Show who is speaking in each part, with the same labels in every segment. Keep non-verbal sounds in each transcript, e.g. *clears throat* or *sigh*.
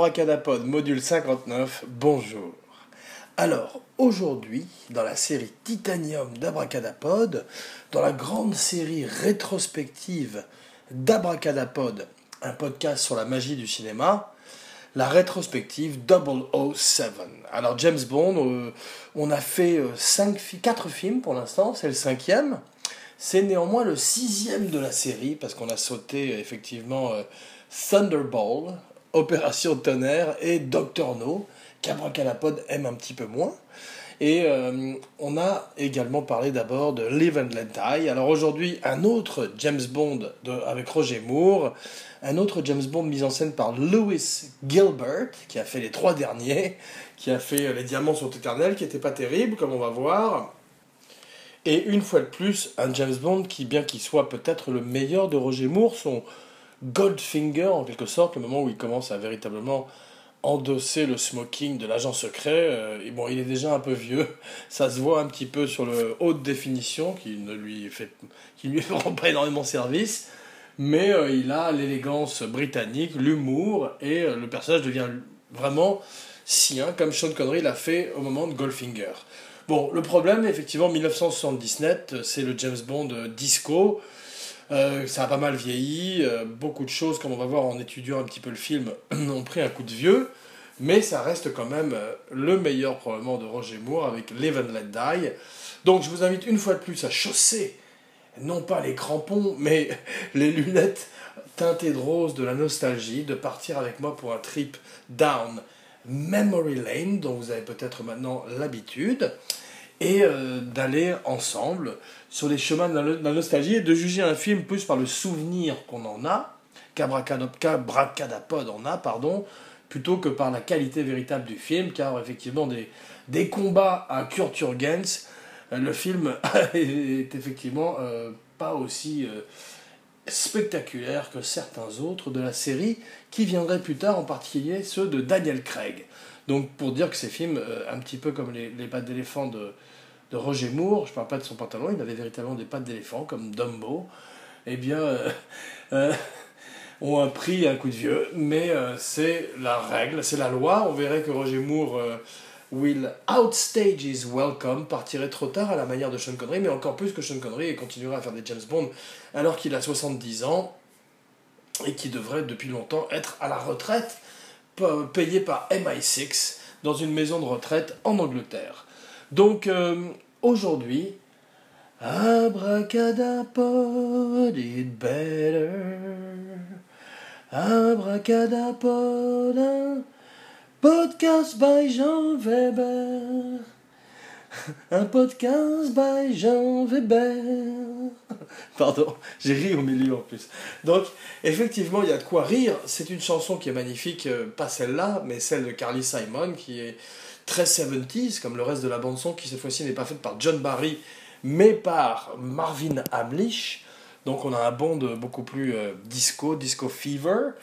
Speaker 1: Abracadapod, module 59, bonjour. Alors, aujourd'hui, dans la série Titanium d'Abracadapod, dans la grande série rétrospective d'Abracadapod, un podcast sur la magie du cinéma, la rétrospective 007. Alors, James Bond, euh, on a fait 5, euh, 4 films pour l'instant, c'est le cinquième. C'est néanmoins le sixième de la série, parce qu'on a sauté effectivement euh, Thunderball, Opération Tonnerre et Doctor No, qu'Abracadapod aime un petit peu moins. Et euh, on a également parlé d'abord de Live and Let Die. Alors aujourd'hui, un autre James Bond avec Roger Moore, un autre James Bond mis en scène par Lewis Gilbert, qui a fait les trois derniers, qui a fait Les Diamants sont éternels, qui n'était pas terrible, comme on va voir. Et une fois de plus, un James Bond qui, bien qu'il soit peut-être le meilleur de Roger Moore, son Goldfinger en quelque sorte, le moment où il commence à véritablement endosser le smoking de l'agent secret. Euh, bon, il est déjà un peu vieux, *laughs* ça se voit un petit peu sur le haute définition qui ne lui fait, qui lui *laughs* rend pas énormément service, mais euh, il a l'élégance britannique, l'humour et euh, le personnage devient vraiment sien comme Sean Connery l'a fait au moment de Goldfinger. Bon, le problème, effectivement, 1977, c'est le James Bond disco. Euh, ça a pas mal vieilli, euh, beaucoup de choses, comme on va voir en étudiant un petit peu le film, *clears throat* ont pris un coup de vieux, mais ça reste quand même euh, le meilleur probablement de Roger Moore avec Live and Let Die. Donc je vous invite une fois de plus à chausser, non pas les crampons, mais *laughs* les lunettes teintées de rose de la nostalgie, de partir avec moi pour un trip down Memory Lane, dont vous avez peut-être maintenant l'habitude et euh, d'aller ensemble sur les chemins de la, nostalgie et de juger un film plus par le souvenir qu'on en a, qu'Abracadapod en a, pardon, plutôt que par la qualité véritable du film, car effectivement des, des combats à Kurt Jurgens, euh, le film *laughs* est effectivement euh, pas aussi spectaculaire que certains autres de la série qui viendraient plus tard, en particulier ceux de Daniel Craig. Donc pour dire que ces films, un petit peu comme les, les d'éléphant de, de Roger Moore, je ne parle pas de son pantalon, il avait véritablement des pattes d'éléphant comme Dumbo, eh bien, euh, *laughs* euh, ont pris un coup de vieux, mais euh, c'est la règle, c'est la loi. On verrait que Roger Moore will outstage his welcome, partirait trop tard à la manière de Sean Connery, mais encore plus que Sean Connery et continuera à faire des James Bond alors qu'il a 70 ans et qui devrait depuis longtemps être à la retraite, payé par MI6 dans une maison de retraite en Angleterre. Donc euh, aujourd'hui, abracadapod it better. Abracadapod, un podcast by Jean Weber. Un podcast by Jean Weber. *laughs* Pardon, j'ai ri au milieu en plus. Donc, effectivement, il y a de quoi rire. C'est une chanson qui est magnifique, euh, pas celle-là, mais celle de Carly Simon, qui est très 70s, comme le reste de la bande-son, qui cette fois-ci n'est pas faite par John Barry, mais par Marvin Hamlish. Donc on a un bond beaucoup plus euh, disco, disco fever.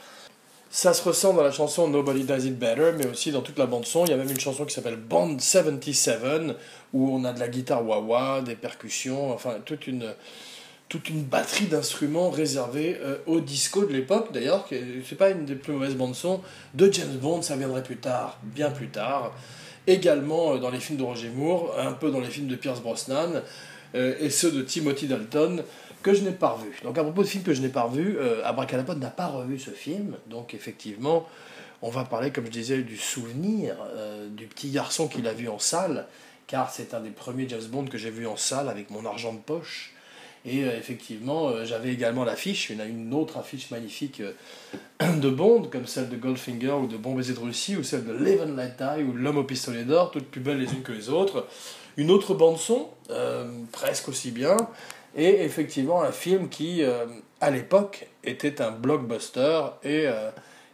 Speaker 1: Ça se ressent dans la chanson Nobody Does It Better, mais aussi dans toute la bande-son. Il y a même une chanson qui s'appelle Bond 77, où on a de la guitare wah-wah, des percussions, enfin toute une, toute une batterie d'instruments réservés euh, au disco de l'époque. D'ailleurs, c'est pas une des plus mauvaises bandes-son de James Bond, ça viendrait plus tard, bien plus tard également euh, dans les films de Roger Moore, un peu dans les films de Pierce Brosnan, euh, et ceux de Timothy Dalton, que je n'ai pas revu. Donc à propos de films que je n'ai pas revu, euh, n'a pas revu ce film, donc effectivement, on va parler, comme je disais, du souvenir du petit garçon qu'il a vu en salle, car c'est un des premiers James Bond que j'ai vu en salle avec mon argent de poche. Et euh, effectivement, euh, j'avais également l'affiche, une, autre affiche magnifique euh, *clears throat* de Bond, comme celle de Goldfinger ou de Bon baiser de Russie, ou celle de Let Die ou L'homme au pistolet d'or, toutes plus belles les unes que les autres. Une autre bande-son, presque aussi bien, et effectivement un film qui, à l'époque, était un blockbuster et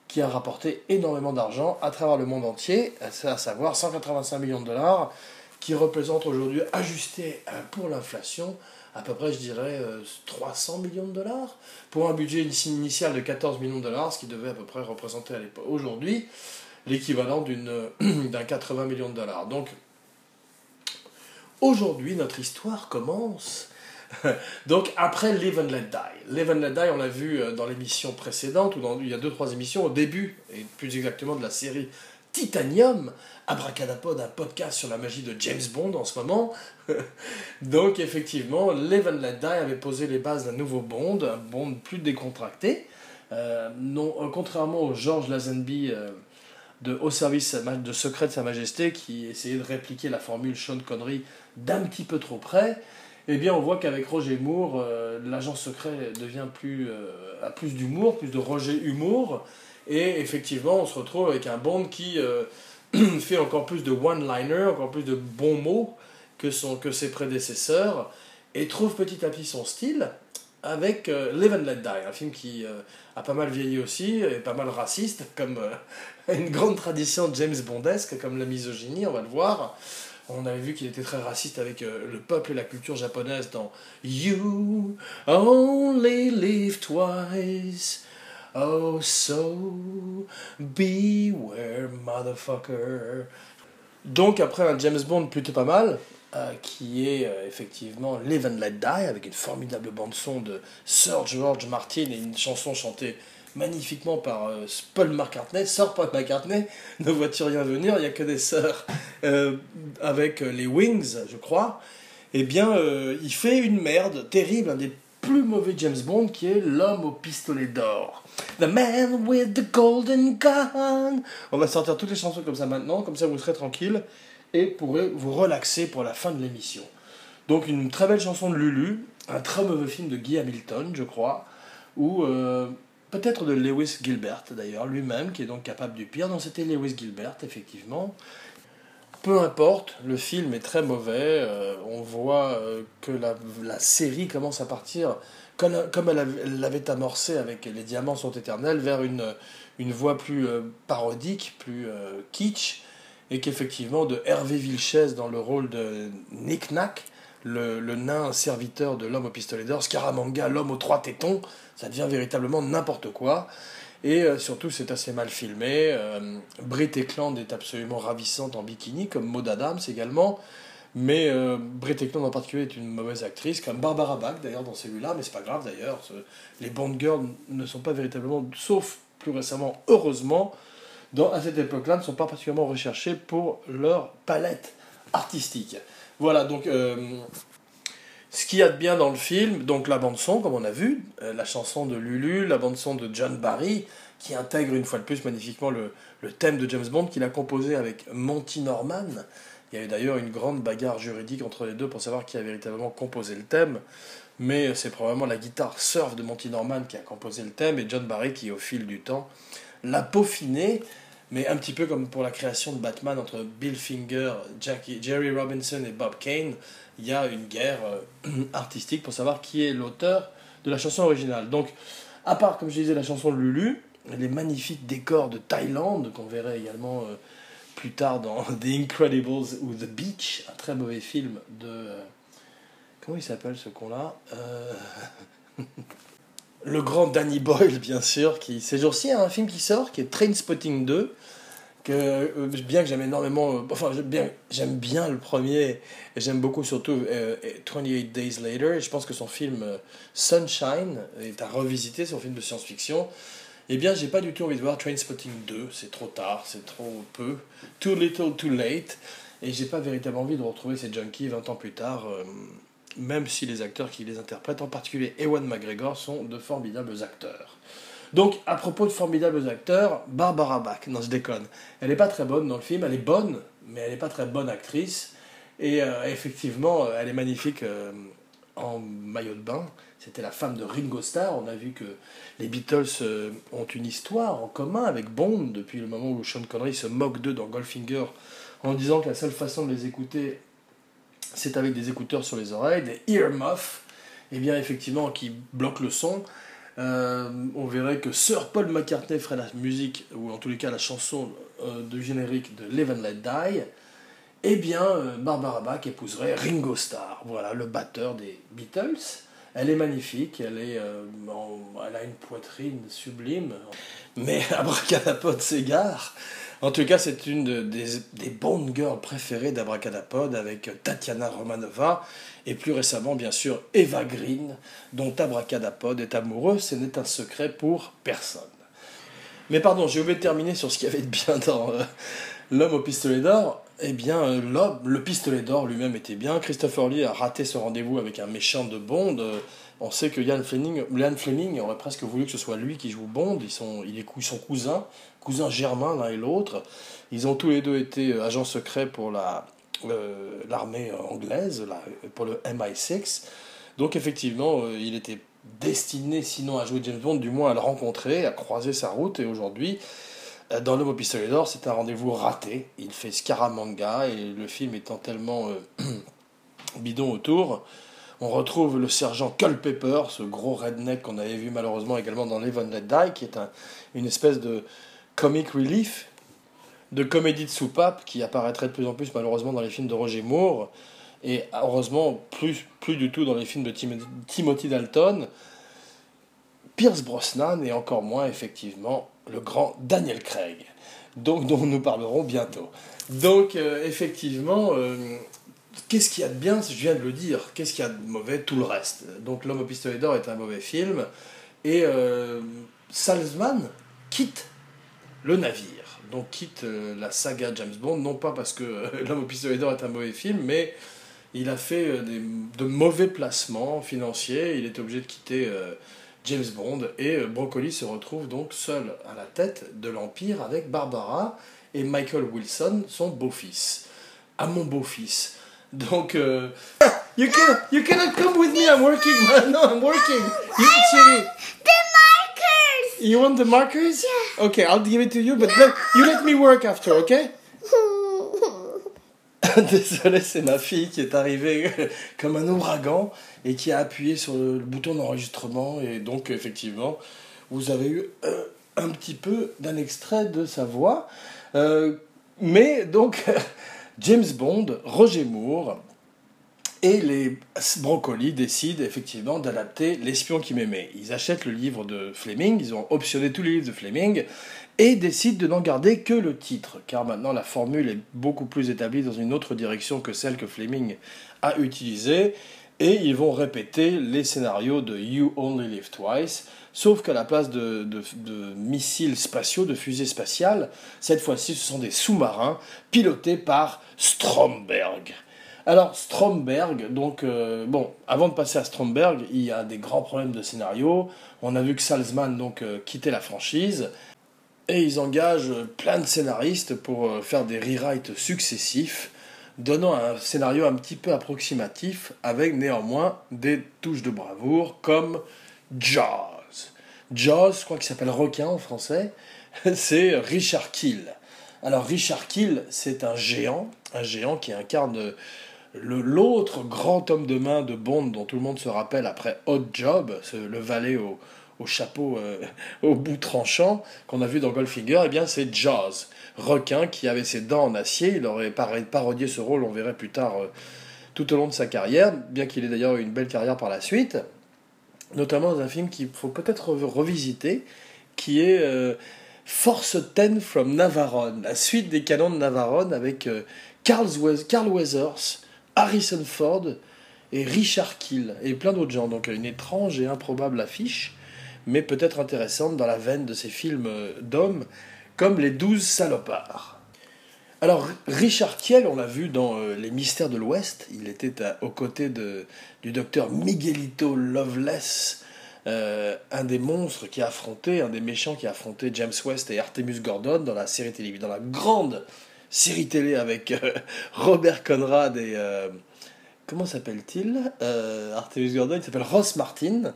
Speaker 1: qui a rapporté énormément d'argent à travers le monde entier, à savoir 185 millions de dollars, qui représente aujourd'hui, ajusté pour l'inflation, à peu près, je dirais, 300 euh, millions de dollars, pour un budget initial de 14 millions de dollars, ce qui devait à peu près représenter à l'époque, aujourd'hui, l'équivalent *clears throat* d'un 80 millions de dollars. Donc, aujourd'hui, notre histoire commence *laughs* Donc après Live and Let Die. Live and Let Die, on l'a vu euh, dans l'émission précédente, ou dans, il y a deux, trois émissions, au début, et plus exactement de la série Titanium, Abracadapod, un podcast sur la magie de James Bond en ce moment. *laughs* Donc effectivement, Live and Let avait posé les bases d'un nouveau Bond, un Bond plus décontracté. Euh, non, euh, contrairement au George Lazenby de Au service de secret de Sa Majesté, qui essayait de répliquer la formule Sean Connery d'un petit peu trop près, eh bien on voit qu'avec Roger Moore, euh, l'agent secret devient plus, euh, a plus d'humour, plus de Roger humour, et effectivement on se retrouve avec un Bond qui euh, *clears throat* fait encore plus de one-liner, encore plus de bons mots que, son, que ses prédécesseurs, et trouve petit à petit son style avec Live and Let Die, un film qui a pas mal vieilli aussi, et pas mal raciste, comme *laughs* une grande tradition James Bondesque, comme la misogynie, on va le voir. On avait vu qu'il était très raciste avec euh, le peuple et la culture japonaise dans You Only Live Twice. Oh, so beware, motherfucker. Donc, après un James Bond plutôt pas mal, euh, qui est euh, effectivement Live and Let Die, avec une formidable bande-son de Sir George Martin et une chanson chantée magnifiquement par euh, Paul McCartney, sort Paul McCartney, ne vois-tu rien venir, il n'y a que des sœurs avec les Wings, je crois, eh bien, il fait une merde terrible, un des plus mauvais James Bond, qui est L'homme au pistolet d'or. The man with the golden gun. On va sortir toutes les chansons comme ça maintenant, comme ça vous serez tranquille et pourrez vous relaxer pour la fin de l'émission. Donc une très belle chanson de Lulu, un très mauvais film de Guy Hamilton, je crois, où Peut-être de Lewis Gilbert d'ailleurs, lui-même, qui est donc capable du pire. Non, c'était Lewis Gilbert, effectivement. Peu importe, le film est très mauvais. Euh, on voit euh, que la, série commence à partir, comme, elle l'avait amorcé avec Les Diamants sont éternels, vers une, une voie plus euh, parodique, plus kitsch, et qu'effectivement, de Hervé Vilches dans le rôle de Nick Nack, le, le nain serviteur de l'homme au pistolet d'or, Scaramanga, l'homme aux trois tétons, ça devient véritablement n'importe quoi. Et euh, surtout, c'est assez mal filmé. Euh, Britt Eklund est absolument ravissante en bikini, comme Maud Adams également. Mais euh, Britt Eklund en particulier est une mauvaise actrice, comme Barbara Bach d'ailleurs dans celui-là, mais c'est pas grave d'ailleurs. Les Bond Girls ne sont pas véritablement, sauf plus récemment, heureusement, dans, à cette époque-là, ne sont pas particulièrement recherchées pour leur palette artistique. Voilà, donc ce qu'il y a de bien dans le film, donc la bande-son, comme on a vu, euh, la chanson de Lulu, la bande-son de John Barry, qui intègre une fois de plus magnifiquement le, thème de James Bond qu'il a composé avec Monty Norman. Il y a eu d'ailleurs une grande bagarre juridique entre les deux pour savoir qui a véritablement composé le thème. Mais c'est probablement la guitare surf de Monty Norman qui a composé le thème et John Barry qui, au fil du temps, l'a peaufiné. Mais un petit peu comme pour la création de Batman entre Bill Finger, Jackie, Jerry Robinson et Bob Kane, il y a une guerre euh, *clears throat* artistique pour savoir qui est l'auteur de la chanson originale. Donc, à part, comme je disais, la chanson de Lulu, les magnifiques décors de Thaïlande, qu'on verrait également euh, plus tard dans *laughs* The Incredibles ou The Beach, un très mauvais film de... Euh, comment il s'appelle ce con-là *laughs* Le grand Danny Boyle, bien sûr, qui ces jours-ci a un film qui sort, qui est Trainspotting 2, que euh, bien que j'aime énormément, euh, enfin j'aime bien, bien le premier, j'aime beaucoup surtout 28 euh, Days Later, et je pense que son film Sunshine est à revisiter, son film de science-fiction. Eh bien, j'ai pas du tout envie de voir Trainspotting 2, c'est trop tard, c'est trop peu, too little, too late, et j'ai pas véritablement envie de retrouver ces junkies 20 ans plus tard, même si les acteurs qui les interprètent, en particulier Ewan McGregor, sont de formidables acteurs. Donc, à propos de formidables acteurs, Barbara Bach, non, je déconne. Elle n'est pas très bonne dans le film, elle est bonne, mais elle n'est pas très bonne actrice. Et euh, effectivement, euh, elle est magnifique euh, en maillot de bain. C'était la femme de Ringo Starr. On a vu que les Beatles ont une histoire en commun avec Bond depuis le moment où Sean Connery se moque d'eux dans Goldfinger en disant que la seule façon de les écouter, c'est avec des écouteurs sur les oreilles, des earmuffs, et bien effectivement qui bloquent le son. Euh, on verrait que Sir Paul McCartney ferait la musique, ou en tous les cas la chanson euh, de générique de Live and Let Die, eh bien euh, Barbara Bach épouserait Ringo Starr, voilà, le batteur des Beatles. Elle est magnifique, elle, est, elle a une poitrine sublime, mais *laughs* Abracadapod s'égare. En tout cas, c'est une des, des Bond Girls préférées d'Abracadapod avec Tatiana Romanova et plus récemment, bien sûr, Eva Green, dont Abracadapod est amoureux. Ce n'est un secret pour personne. Mais pardon, oublié de terminer sur ce qu'il y avait de bien dans euh, L'homme au pistolet d'or. Eh bien, euh, l'homme, le pistolet d'or lui-même était bien. Christopher Lee a raté ce rendez-vous avec un méchant de Bond. Euh, on sait que Ian Fleming, aurait presque voulu que ce soit lui qui joue Bond. Ils sont, il est, son cousin, cousin germain l'un et l'autre. Ils ont tous les deux été agents secrets pour la, l'armée anglaise, pour le MI6. Donc effectivement, euh, il était destiné sinon à jouer James Bond, du moins à le rencontrer, à croiser sa route. Et aujourd'hui, dans Le Beau Pistolet d'Or, c'est un rendez-vous raté. Il fait Scaramanga et le film étant tellement *clears throat* bidon autour, on retrouve le sergent Culpepper, ce gros redneck qu'on avait vu malheureusement également dans Live and Let Die, qui est un, une espèce de comic relief, de comédie de soupape qui apparaîtrait de plus en plus malheureusement dans les films de Roger Moore, et heureusement plus, du tout dans les films de Timothy Dalton, Pierce Brosnan et encore moins effectivement le grand Daniel Craig, dont nous parlerons bientôt. Donc euh, effectivement, euh, qu'est-ce qu'il y a de bien Je viens de le dire. Qu'est-ce qu'il y a de mauvais Tout le reste. Donc L'homme au pistolet d'or est un mauvais film. Et euh, Salzman quitte le navire. Donc quitte euh, la saga James Bond, non pas parce que euh, *laughs* L'homme au pistolet d'or est un mauvais film, mais il a fait de mauvais placements financiers. Il est obligé de quitter James Bond. Et Broccoli se retrouve donc seul à la tête de l'Empire avec Barbara et Michael Wilson, son beau-fils. À mon beau-fils. Donc, euh, *laughs* you, can, you cannot come with me, I'm working, I'm working. You want the markers? Yeah. Okay, I'll give it to you, but let, you let me work after, okay? *laughs* Désolé, c'est ma fille qui est arrivée comme un ouragan et qui a appuyé sur le bouton d'enregistrement. Et donc, effectivement, vous avez eu euh, un petit peu d'un extrait de sa voix. Euh, mais donc, *laughs* James Bond, Roger Moore et les Broncoli décident effectivement d'adapter L'espion qui m'aimait. Ils achètent le livre de Fleming, ils ont optionné tous les livres de Fleming et décident de n'en garder que le titre, car maintenant la formule est beaucoup plus établie dans une autre direction que celle que Fleming a utilisée, et ils vont répéter les scénarios de You Only Live Twice, Sauf qu'à la place de, missiles spatiaux, de fusées spatiales, cette fois-ci, ce sont des sous-marins pilotés par Stromberg. Alors, Stromberg, donc, euh, bon, avant de passer à Stromberg, il y a des grands problèmes de scénario. On a vu que Salzman, donc, euh, quittait la franchise. Et ils engagent plein de scénaristes pour euh, faire des rewrites successifs, donnant un scénario un petit peu approximatif, avec néanmoins des touches de bravoure comme Jaws. Jaws, je crois qu'il s'appelle requin en français, *laughs* c'est Richard Kill. Alors Richard Kill, c'est un géant, un géant qui incarne l'autre grand homme de main de Bond dont tout le monde se rappelle après Hot Job, le valet au, chapeau euh, *laughs* au bout tranchant qu'on a vu dans Goldfinger, eh bien c'est Jaws, requin qui avait ses dents en acier, il aurait parodié ce rôle, on verrait plus tard euh, tout au long de sa carrière, bien qu'il ait d'ailleurs eu une belle carrière par la suite notamment dans un film qu'il faut peut-être revisiter, qui est euh, Force 10 from Navarone, la suite des canons de Navarone avec Carl, Weathers, Harrison Ford et Richard Kill, et plein d'autres gens. Donc une étrange et improbable affiche, mais peut-être intéressante dans la veine de ces films euh, d'hommes, comme Les Douze Salopards. Alors, Richard Kiel, on l'a vu dans euh, Les Mystères de l'Ouest, il était aux côtés de, du docteur Miguelito Loveless, euh, un des monstres qui a affronté, un des méchants qui a affronté James West et Artemus Gordon dans la série télé, dans la grande série télé avec euh, Robert Conrad et. comment s'appelle-t-il? Artemus Gordon, il s'appelle Ross Martin.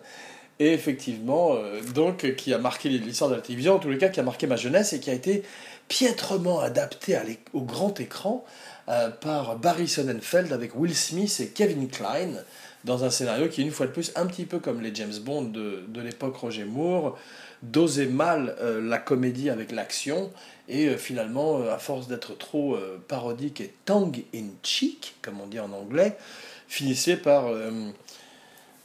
Speaker 1: Et effectivement, donc, qui a marqué l'histoire de la télévision, en tous les cas, qui a marqué ma jeunesse et qui a été piètrement adapté au grand écran euh, par Barry Sonnenfeld avec Will Smith et Kevin Klein dans un scénario qui, une fois de plus, un petit peu comme les James Bond de, l'époque Roger Moore, dosait mal euh, la comédie avec l'action et euh, finalement, à force d'être trop parodique et tongue in cheek, comme on dit en anglais, finissait par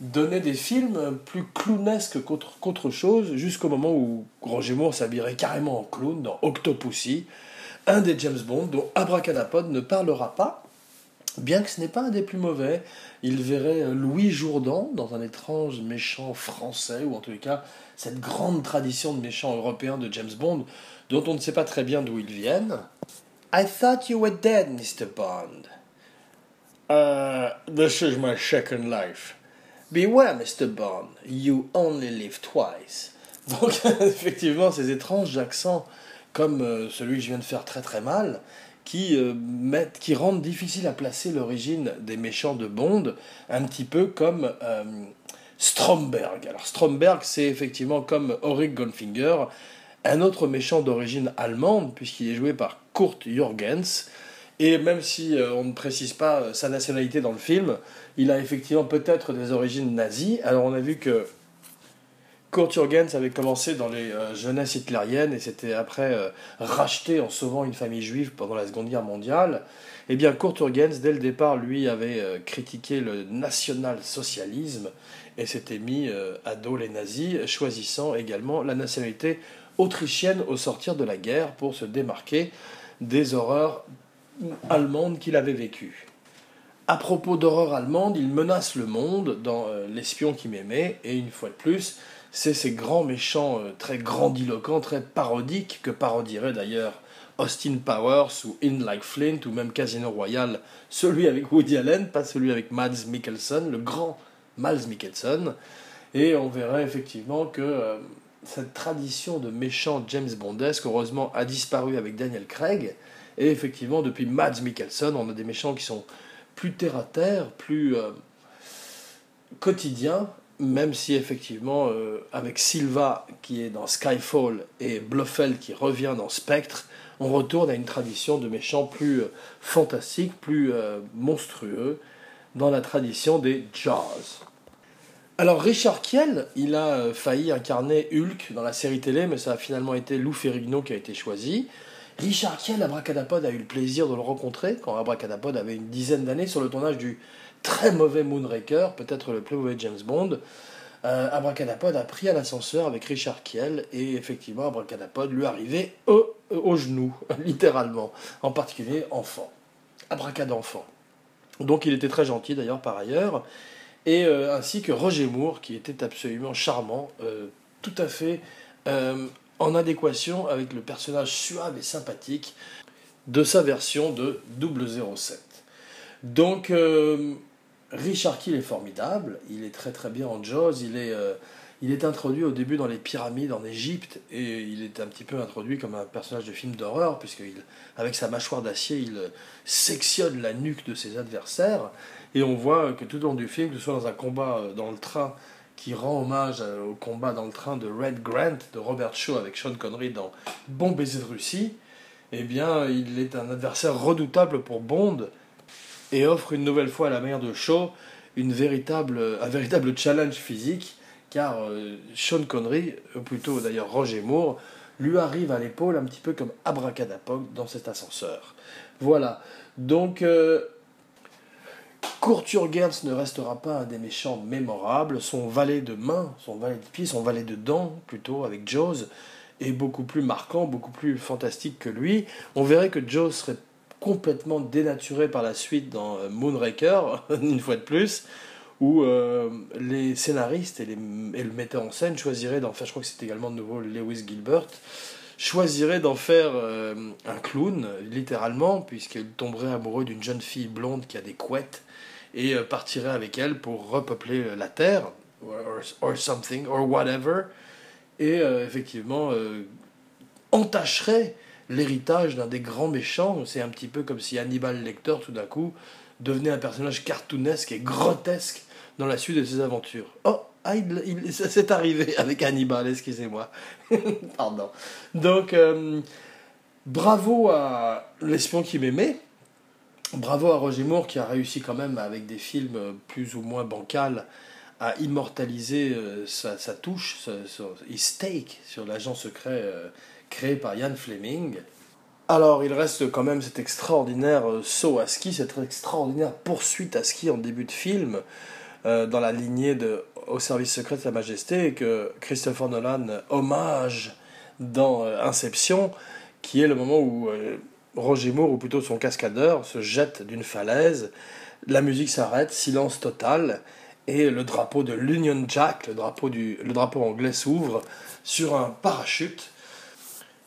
Speaker 1: donner des films plus clownesques qu'autre chose, jusqu'au moment où Roger Moore s'habillerait carrément en clown dans Octopussy, un des James Bond dont Abracadapod ne parlera pas, bien que ce n'est pas un des plus mauvais. Il verrait Louis Jourdan dans un étrange méchant français, ou en tous les cas cette grande tradition de méchants européens de James Bond, dont on ne sait pas très bien d'où ils viennent. I thought you were dead, Mr. Bond. Uh, this is my second life. Beware, Mr. Bond, you only live twice. Donc, *laughs* effectivement, ces étranges accents, comme euh, celui que je viens de faire très très mal, qui, euh, qui rendent difficile à placer l'origine des méchants de Bond, un petit peu comme euh, Stromberg. Alors, Stromberg, c'est effectivement comme Auric Goldfinger, un autre méchant d'origine allemande, puisqu'il est joué par Kurt Jürgens. Et même si on ne précise pas sa nationalité dans le film, il a effectivement peut-être des origines nazies. Alors on a vu que Kurt Jürgens avait commencé dans les euh, jeunesses hitlériennes et s'était après euh, racheté en sauvant une famille juive pendant la Seconde Guerre mondiale. Eh bien, Kurt Jürgens, dès le départ, lui, avait euh, critiqué le national-socialisme et s'était mis à dos les nazis, choisissant également la nationalité autrichienne au sortir de la guerre pour se démarquer des horreurs allemandes qu'il avait vécues. À propos d'horreur allemande, il menace le monde dans L'espion qui m'aimait, et une fois de plus, c'est ces grands méchants euh, très grandiloquents, très parodiques, que parodierait d'ailleurs Austin Powers ou In Like Flint ou même Casino Royale, celui avec Woody Allen, pas celui avec Mads Mikkelsen, le grand Mads Mikkelsen. Et on verrait effectivement que euh, cette tradition de méchants James Bondesque, heureusement, a disparu avec Daniel Craig. Et effectivement, depuis Mads Mikkelsen, on a des méchants qui sont plus terre à terre, plus euh, quotidiens, même si effectivement, euh, avec Silva qui est dans Skyfall et Blofeld qui revient dans Spectre, on retourne à une tradition de méchants plus euh, fantastiques, plus euh, monstrueux, dans la tradition des Jaws. Alors Richard Kiel, il a failli incarner Hulk dans la série télé, mais ça a finalement été Lou Ferrigno qui a été choisi. Richard Kiel, Abracadapod a eu le plaisir de le rencontrer quand Abracadapod avait une dizaine d'années sur le tournage du très mauvais Moonraker, peut-être le plus mauvais James Bond. Euh, Abracadapod a pris à l'ascenseur avec Richard Kiel et effectivement Abracadapod lui arrivait au, au genou, *laughs* littéralement, en particulier enfant. Abracadenfant. Donc il était très gentil d'ailleurs par ailleurs, et euh, ainsi que Roger Moore qui était absolument charmant, euh, tout à fait en adéquation avec le personnage suave et sympathique de sa version de 007. Donc Richard Kiel est formidable, il est très très bien en Jaws, il est, euh, il est introduit au début dans les pyramides en Égypte et il est un petit peu introduit comme un personnage de film d'horreur puisqu'avec sa mâchoire d'acier il euh, sectionne la nuque de ses adversaires et on voit que tout au long du film, que ce soit dans un combat euh, dans le train qui rend hommage au combat dans le train de Red Grant de Robert Shaw avec Sean Connery dans Bon baiser de Russie, eh bien il est un adversaire redoutable pour Bond et offre une nouvelle fois à la manière de Shaw une véritable, un véritable challenge physique, car euh, Sean Connery, ou plutôt d'ailleurs Roger Moore, lui arrive à l'épaule un petit peu comme Abracadapod dans cet ascenseur. Voilà. Donc, euh, ne restera pas un des méchants mémorables. Son valet de main, son valet de pied, son valet de dents, plutôt, avec Jaws, est beaucoup plus marquant, beaucoup plus fantastique que lui. On verrait que Jaws serait complètement dénaturé par la suite dans euh, Moonraker, *laughs* une fois de plus, où euh, les scénaristes et, les, et, le metteur en scène choisiraient d'en faire, je crois que c'est également de nouveau Lewis Gilbert, choisiraient d'en faire euh, un clown, littéralement, puisqu'il tomberait amoureux d'une jeune fille blonde qui a des couettes, et partirait avec elle pour repeupler la Terre, or, something, or whatever, et effectivement entacherait l'héritage d'un des grands méchants. C'est un petit peu comme si Hannibal Lecter, tout d'un coup, devenait un personnage cartoonesque et grotesque dans la suite de ses aventures. Oh, ah, il, ça s'est arrivé avec Hannibal, excusez-moi. *laughs* Pardon. Donc, euh, bravo à l'espion qui m'aimait. Bravo à Roger Moore qui a réussi quand même avec des films plus ou moins bancals à immortaliser euh, sa, touche, sa, stake sur l'agent secret euh, créé par Ian Fleming. Alors, il reste quand même cet extraordinaire euh, saut à ski, cette extraordinaire poursuite à ski en début de film, euh, dans la lignée de Au service secret de Sa Majesté, que Christopher Nolan hommage dans euh, Inception, qui est le moment où Roger Moore, ou plutôt son cascadeur, se jette d'une falaise. La musique s'arrête, silence total, et le drapeau de l'Union Jack, le drapeau, du, le drapeau anglais, s'ouvre sur un parachute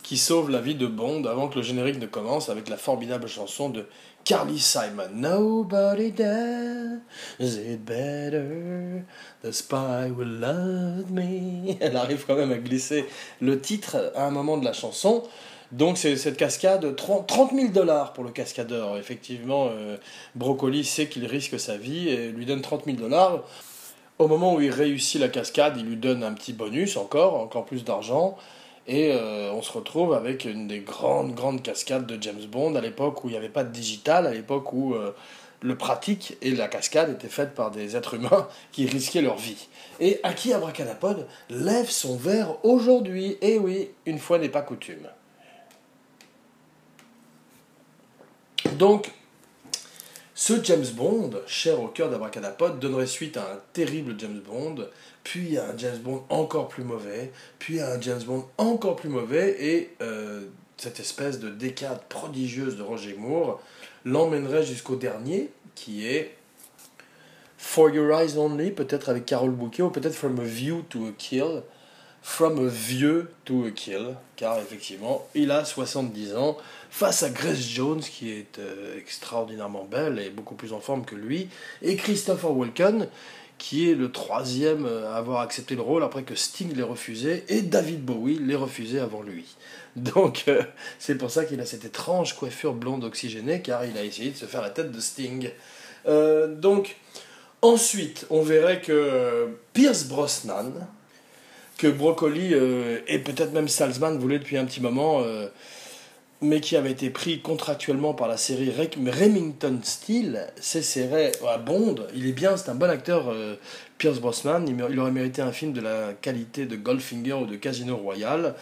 Speaker 1: qui sauve la vie de Bond avant que le générique ne commence avec la formidable chanson de Carly Simon. Nobody does it better, the spy will love me. *laughs* Elle arrive quand même à glisser le titre à un moment de la chanson. Donc c'est cette cascade, 30 000 dollars pour le cascadeur. Effectivement, euh, Brocoli sait qu'il risque sa vie et lui donne 30 000 dollars. Au moment où il réussit la cascade, il lui donne un petit bonus encore, encore plus d'argent. Et euh, on se retrouve avec une des grandes, grandes cascades de James Bond à l'époque où il n'y avait pas de digital, à l'époque où euh, le pratique et la cascade étaient faites par des êtres humains *laughs* qui risquaient leur vie. Et Aki Abracadapod lève son verre aujourd'hui. Et oui, une fois n'est pas coutume. Donc, ce James Bond, cher au cœur d'Abracadapod, donnerait suite à un terrible James Bond, puis à un James Bond encore plus mauvais, puis à un James Bond encore plus mauvais, et euh, cette espèce de décade prodigieuse de Roger Moore l'emmènerait jusqu'au dernier, qui est For Your Eyes Only, peut-être avec Carol Bouquet, ou peut-être From a View to a Kill, From a Vieux to a Kill, car effectivement, il a 70 ans, face à Grace Jones, qui est euh, extraordinairement belle et beaucoup plus en forme que lui, et Christopher Walken, qui est le troisième à avoir accepté le rôle après que Sting l'ait refusé, et David Bowie l'ait refusé avant lui. *laughs* Donc euh, c'est pour ça qu'il a cette étrange coiffure blonde oxygénée, car il a essayé de se faire la tête de Sting. Euh, donc ensuite, on verrait que Pierce Brosnan, que Broccoli et peut-être même Salzman voulaient depuis un petit moment mais qui avait été pris contractuellement par la série Remington Steel, s'essaierait à Bond. Il est bien, c'est un bon acteur, euh, Pierce Brosnan. Il, aurait mérité un film de la qualité de Goldfinger ou de Casino Royale.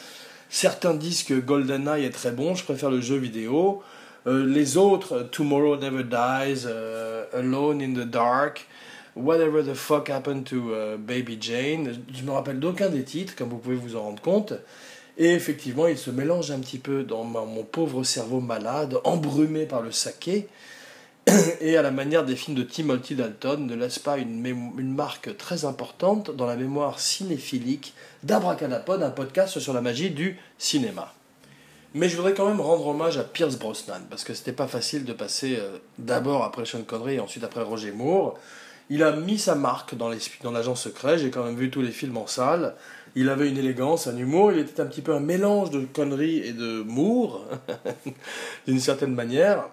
Speaker 1: Certains disent que GoldenEye est très bon, je préfère le jeu vidéo. Euh, les autres, Tomorrow Never Dies, euh, Alone in the Dark, Whatever the Fuck Happened to Baby Jane, je me rappelle d'aucun des titres, comme vous pouvez vous en rendre compte. Et effectivement, il se mélange un petit peu dans mon pauvre cerveau malade, embrumé par le saké. *clears throat* Et à la manière des films de Timothy Dalton, ne laisse pas une, marque très importante dans la mémoire cinéphilique d'Abracadapod, un podcast sur la magie du cinéma. Mais je voudrais quand même rendre hommage à Pierce Brosnan, parce que c'était pas facile de passer euh, d'abord après Sean Connery et ensuite après Roger Moore. Il a mis sa marque dans l'agent secret, j'ai quand même vu tous les films en salle. Il avait une élégance, un humour, il était un petit peu un mélange de conneries et de mour, *laughs* d'une certaine manière.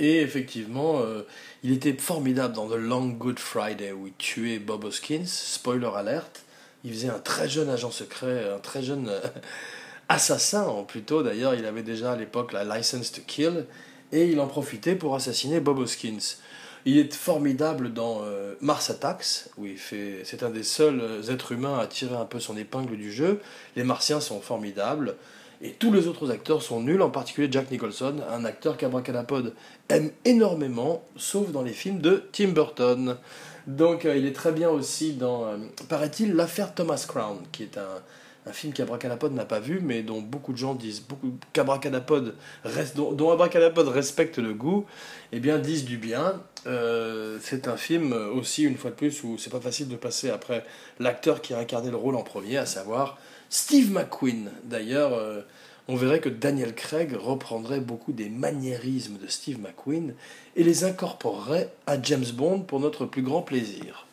Speaker 1: Et effectivement, euh, il était formidable dans The Long Good Friday où il tuait Bob Hoskins, spoiler alert. Il faisait un très jeune agent secret, un très jeune euh, *laughs* assassin plutôt. D'ailleurs, il avait déjà à l'époque la license to kill et il en profitait pour assassiner Bob Hoskins. Il est formidable dans euh, Mars Attacks, où il fait, c'est un des seuls euh, êtres humains à tirer un peu son épingle du jeu. Les Martiens sont formidables. Et tous les autres acteurs sont nuls, en particulier Jack Nicholson, un acteur qu'Abracadapod aime énormément, sauf dans les films de Tim Burton. Donc euh, il est très bien aussi dans, paraît-il, l'affaire Thomas Crown, qui est un, un film qu'Abracadapod n'a pas vu, mais dont beaucoup de gens disent, beaucoup qu'Abracadapod dont, dont Abracadapod respecte le goût, eh bien disent du bien. Euh, c'est un film aussi, une fois de plus, où c'est pas facile de passer après l'acteur qui a incarné le rôle en premier, à savoir Steve McQueen. D'ailleurs, euh, on verrait que Daniel Craig reprendrait beaucoup des maniérismes de Steve McQueen et les incorporerait à James Bond pour notre plus grand plaisir.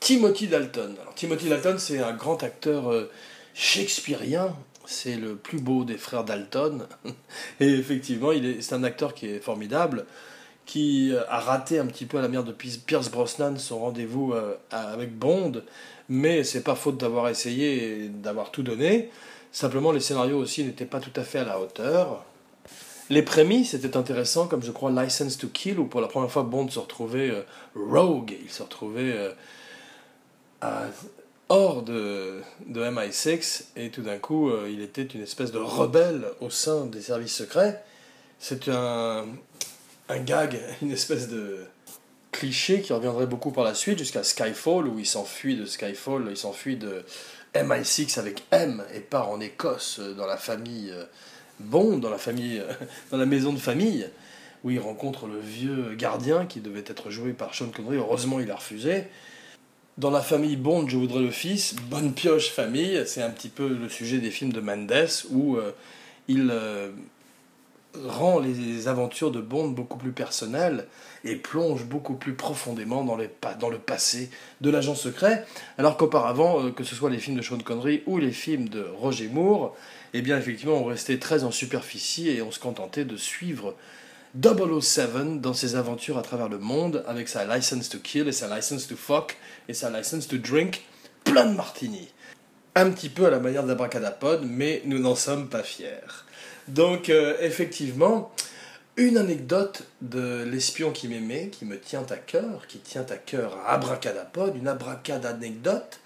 Speaker 1: Timothy Dalton. Timothy Dalton, c'est un grand acteur. Euh, shakespearien. C'est le plus beau des frères Dalton. *laughs* Et effectivement, c'est un acteur qui est formidable, qui euh, a raté un petit peu à la manière de Pierce Brosnan son rendez-vous euh, avec Bond. Mais c'est pas faute d'avoir essayé d'avoir tout donné. Simplement, les scénarios aussi n'étaient pas tout à fait à la hauteur. Les prémices étaient intéressants, comme je crois License to Kill, où pour la première fois Bond se retrouvait euh, rogue, il se retrouvait hors de, de MI6 et tout d'un coup euh, il était une espèce de rebelle au sein des services secrets. C'est un, un gag, *laughs* une espèce de cliché qui reviendrait beaucoup par la suite jusqu'à Skyfall où il s'enfuit de Skyfall, il s'enfuit de MI6 avec M et part en Écosse euh, dans la famille Bond dans la, famille, *laughs* dans la maison de famille, où il rencontre le vieux gardien qui devait être joué par Sean Connery. Heureusement, il a refusé. Dans la famille Bond, je voudrais le fils. Bonne pioche famille, c'est un petit peu le sujet des films de Mendes où euh, il euh, rend les aventures de Bond beaucoup plus personnelles et plonge beaucoup plus profondément dans, le passé de l'agent secret, alors qu'auparavant, euh, que ce soit les films de Sean Connery ou les films de Roger Moore, eh bien effectivement on restait très en superficie et on se contentait de suivre 007 dans ses aventures à travers le monde avec sa license to kill et sa license to fuck et sa license to drink plein de martini. Un petit peu à la manière d'Abracadapod, mais nous n'en sommes pas fiers. Donc euh, effectivement, une anecdote de l'espion qui m'aimait, qui me tient à cœur, qui tient à cœur à Abracadapod, une abracad-anecdote,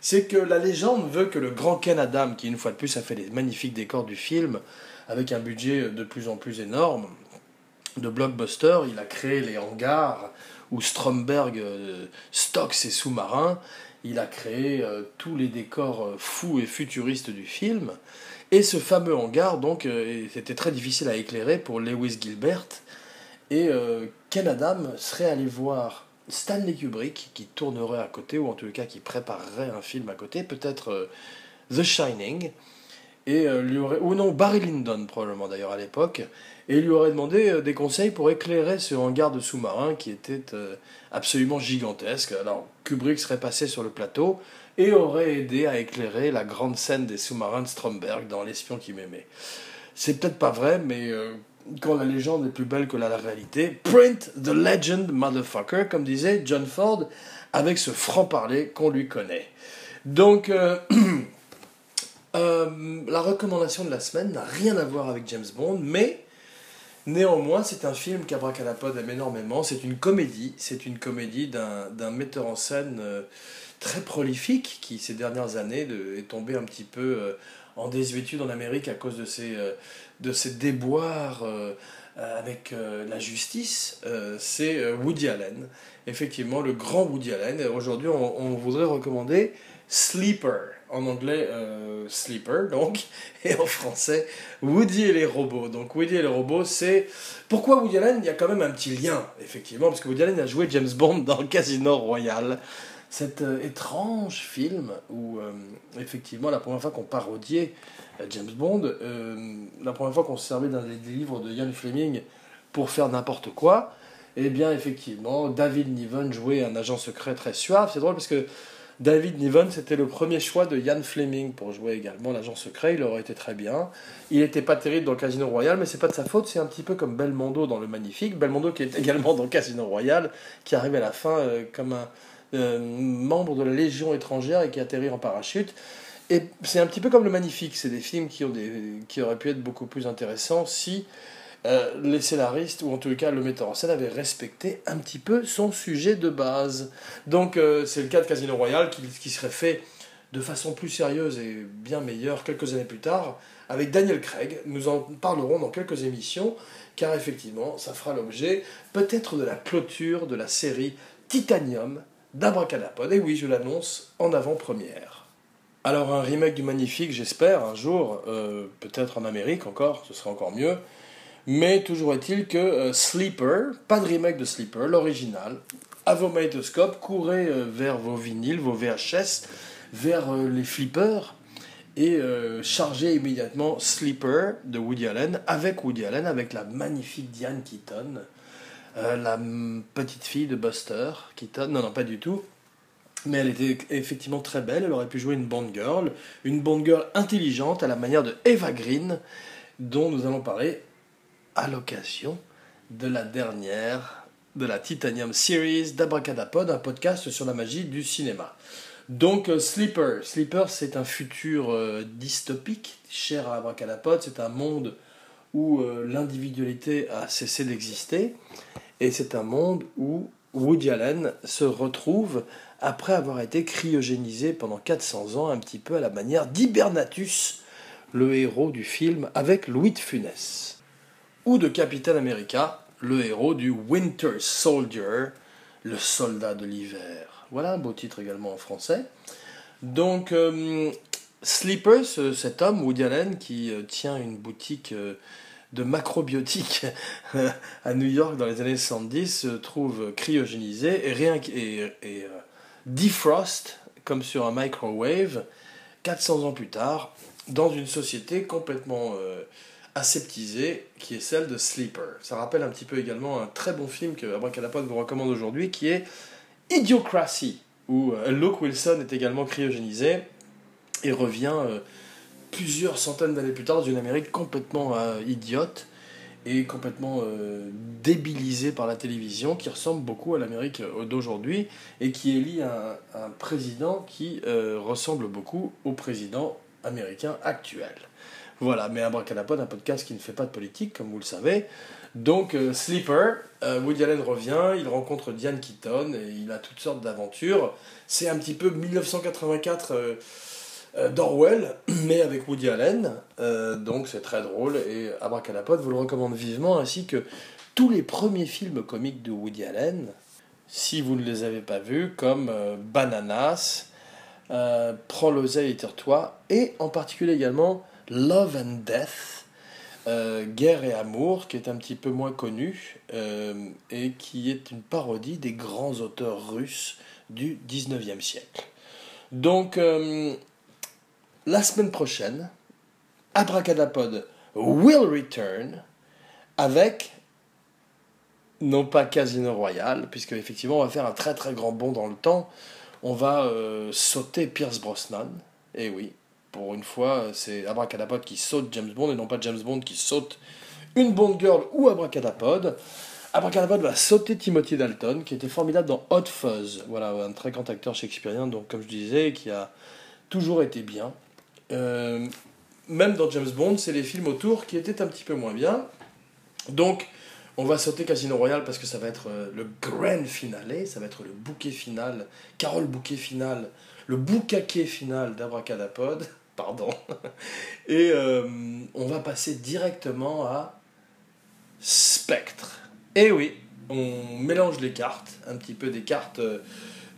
Speaker 1: c'est que la légende veut que le grand Ken Adam, qui une fois de plus a fait les magnifiques décors du film, avec un budget de plus en plus énorme, de blockbuster, il a créé les hangars où Stromberg euh, stocke ses sous-marins, il a créé euh, tous les décors euh, fous et futuristes du film, et ce fameux hangar, donc, c'était très difficile à éclairer pour Lewis Gilbert, et Ken Adam serait allé voir Stanley Kubrick, qui tournerait à côté, ou en tout cas qui préparerait un film à côté, peut-être The Shining, et ou non, Barry Lyndon probablement d'ailleurs à l'époque, et il lui aurait demandé euh, des conseils pour éclairer ce hangar de sous-marin qui était euh, absolument gigantesque. Alors Kubrick serait passé sur le plateau et aurait aidé à éclairer la grande scène des sous-marins de Stromberg dans L'espion qui m'aimait. C'est peut-être pas vrai, mais euh, quand la légende est plus belle que la réalité, print the legend, motherfucker, comme disait John Ford, avec ce franc-parler qu'on lui connaît. Donc, *clears throat* la recommandation de la semaine n'a rien à voir avec James Bond, mais Néanmoins, c'est un film qu'Abracadapod aime énormément. C'est une comédie. C'est une comédie d'un metteur en scène euh, très prolifique qui, ces dernières années, est tombé un petit peu euh, en désuétude en Amérique à cause de ses, euh, déboires avec la justice. c'est Woody Allen. Effectivement, le grand Woody Allen. Aujourd'hui, on, on voudrait recommander Sleeper en anglais euh, Sleeper, donc, *laughs* et en français Woody et les robots. Donc Woody et les robots, c'est... Pourquoi Woody Allen Il y a quand même un petit lien, effectivement, parce que Woody Allen a joué James Bond dans Casino Royale. Cet euh, étrange film où, euh, effectivement, la première fois qu'on parodiait James Bond, la première fois qu'on se servait d'un des livres de Ian Fleming pour faire n'importe quoi, eh bien, effectivement, David Niven jouait un agent secret très suave. C'est drôle parce que David Niven, c'était le premier choix de Ian Fleming pour jouer également l'agent secret. Il aurait été très bien. Il n'était pas terrible dans le Casino Royal, mais c'est pas de sa faute. C'est un petit peu comme Belmondo dans Le Magnifique. Belmondo qui est *laughs* également dans Casino Royal, qui arrive à la fin euh, comme un euh, membre de la Légion étrangère et qui atterrit en parachute. Et c'est un petit peu comme Le Magnifique. C'est des films qui, ont des, qui auraient pu être beaucoup plus intéressants si euh, les scénaristes, ou en tout cas le metteur en scène, avaient respecté un petit peu son sujet de base. Donc euh, c'est le cas de Casino Royale qui, qui, serait fait de façon plus sérieuse et bien meilleure quelques années plus tard avec Daniel Craig. Nous en parlerons dans quelques émissions, car effectivement, ça fera l'objet peut-être de la clôture de la série Titanium d'Abracadapod. Et oui, je l'annonce en avant-première. Alors un remake du Magnifique, j'espère, un jour, euh, peut-être en Amérique encore, ce serait encore mieux. Mais toujours est-il que euh, Sleeper, pas de remake de Sleeper, l'original, à vos magnétoscopes, courez euh, vers vos vinyles, vos VHS, vers euh, les flippers et chargez immédiatement Sleeper de Woody Allen avec Woody Allen, avec la magnifique Diane Keaton, la petite fille de Buster Keaton. Non, non, pas du tout. Mais elle était effectivement très belle, elle aurait pu jouer une Bond Girl, une Bond Girl intelligente à la manière de Eva Green, dont nous allons parler à l'occasion de la dernière de la Titanium Series d'Abracadapod, un podcast sur la magie du cinéma. Donc euh, Sleeper, Sleeper c'est un futur euh, dystopique, cher à Abracadapod, c'est un monde où euh, l'individualité a cessé d'exister, et c'est un monde où Woody Allen se retrouve après avoir été cryogénisé pendant 400 ans, un petit peu à la manière d'Hibernatus, le héros du film avec Louis de Funès ou de Captain America, le héros du Winter Soldier, le soldat de l'hiver. Voilà un beau titre également en français. Donc, euh, Sleeper, ce- cet homme, Woody Allen, qui euh, tient une boutique euh, de macrobiotique *laughs* à New York dans les années 70, se trouve cryogénisé et, rien, et, et, euh, defrost, comme sur un microwave, 400 ans plus tard, dans une société complètement euh, aseptisée, qui est celle de Sleeper. Ça rappelle un petit peu également un très bon film que Abracadapod vous recommande aujourd'hui, qui est Idiocracy, où euh, Luke Wilson est également cryogénisé et revient euh, plusieurs centaines d'années plus tard dans une Amérique complètement euh, idiote et complètement débilisée par la télévision, qui ressemble beaucoup à l'Amérique d'aujourd'hui et qui élit un, président qui ressemble beaucoup au président américain actuel. Voilà, mais Abracadapod, un podcast qui ne fait pas de politique, comme vous le savez. Donc, euh, Sleeper, euh, Woody Allen revient, il rencontre Diane Keaton et il a toutes sortes d'aventures. C'est un petit peu 1984 euh, d'Orwell, *clears throat* mais avec Woody Allen. Donc, c'est très drôle et Abracadapod vous le recommande vivement, ainsi que tous les premiers films comiques de Woody Allen, si vous ne les avez pas vus, comme Bananas, Prends l'oseille et tire-toi, et en particulier également Love and Death, euh, Guerre et Amour, qui est un petit peu moins connu, euh, et qui est une parodie des grands auteurs russes du 19e siècle. Donc, euh, la semaine prochaine, Abracadapod will return avec non pas Casino Royale, puisque effectivement on va faire un très très grand bond dans le temps. On va sauter Pierce Brosnan. Et oui, pour une fois, c'est Abracadapod qui saute James Bond et non pas James Bond qui saute une Bond Girl ou Abracadapod. Abracadapod va sauter Timothy Dalton, qui était formidable dans Hot Fuzz. Voilà, un très grand acteur shakespearien, donc comme je disais, qui a toujours été bien. Euh, même dans James Bond, c'est les films autour qui étaient un petit peu moins bien. Donc, on va sauter Casino Royale parce que ça va être euh, le grand finale, ça va être le bouquet final, Carole bouquet final, le boucaquet final d'Abracadapod, pardon. *laughs* Et euh, on va passer directement à Spectre. Et oui, on mélange les cartes, un petit peu des cartes euh,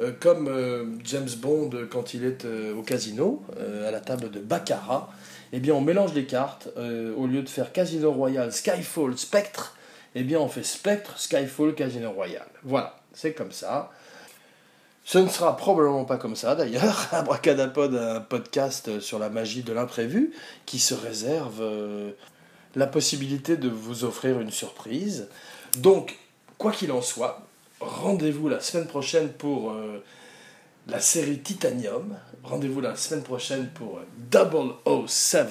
Speaker 1: euh, comme James Bond quand il est au casino, à la table de Baccarat. Eh bien, on mélange les cartes. au lieu de faire Casino Royale, Skyfall, Spectre, eh bien, on fait Spectre, Skyfall, Casino Royale. Voilà, c'est comme ça. Ce ne sera probablement pas comme ça d'ailleurs. *laughs* Abracadapod a un podcast sur la magie de l'imprévu qui se réserve euh, la possibilité de vous offrir une surprise. Donc, quoi qu'il en soit, rendez-vous la semaine prochaine pour euh, la série Titanium. Rendez-vous la semaine prochaine pour euh, 007,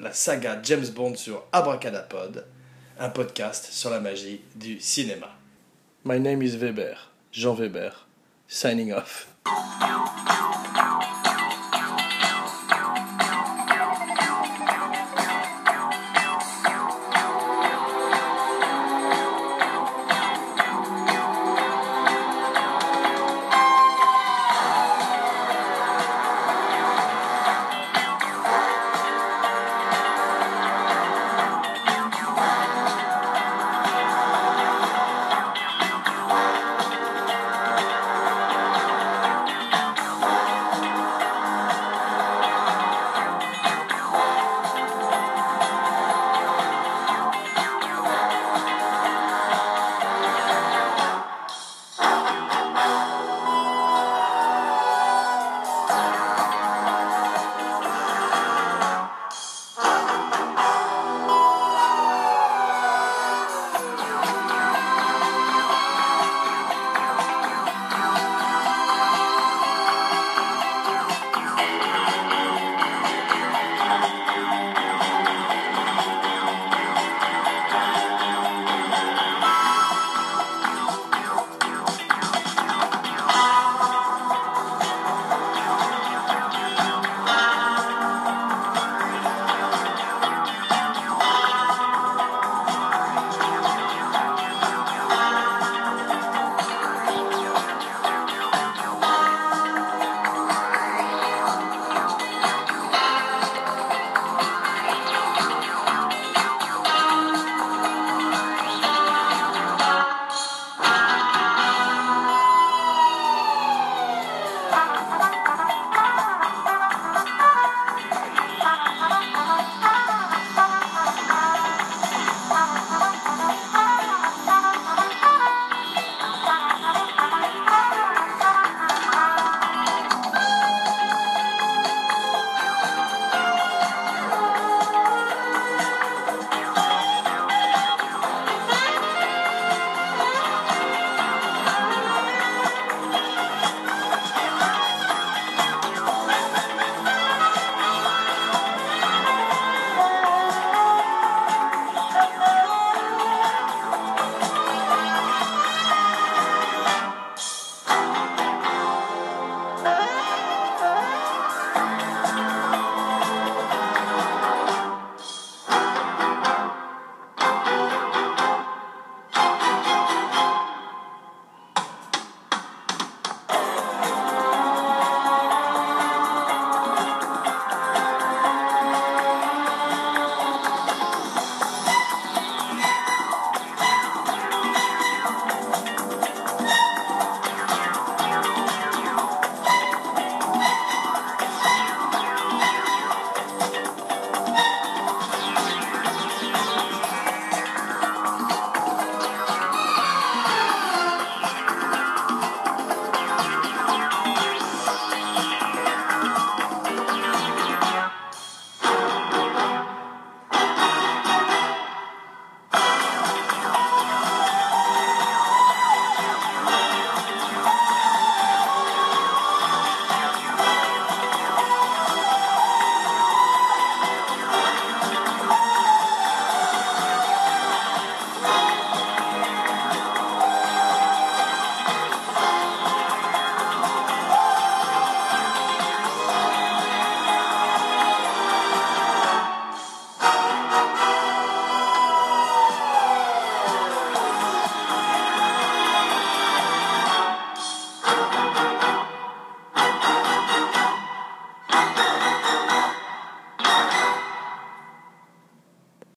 Speaker 1: la saga James Bond sur Abracadapod, un podcast sur la magie du cinéma. My name is Weber, Jean Weber, signing off.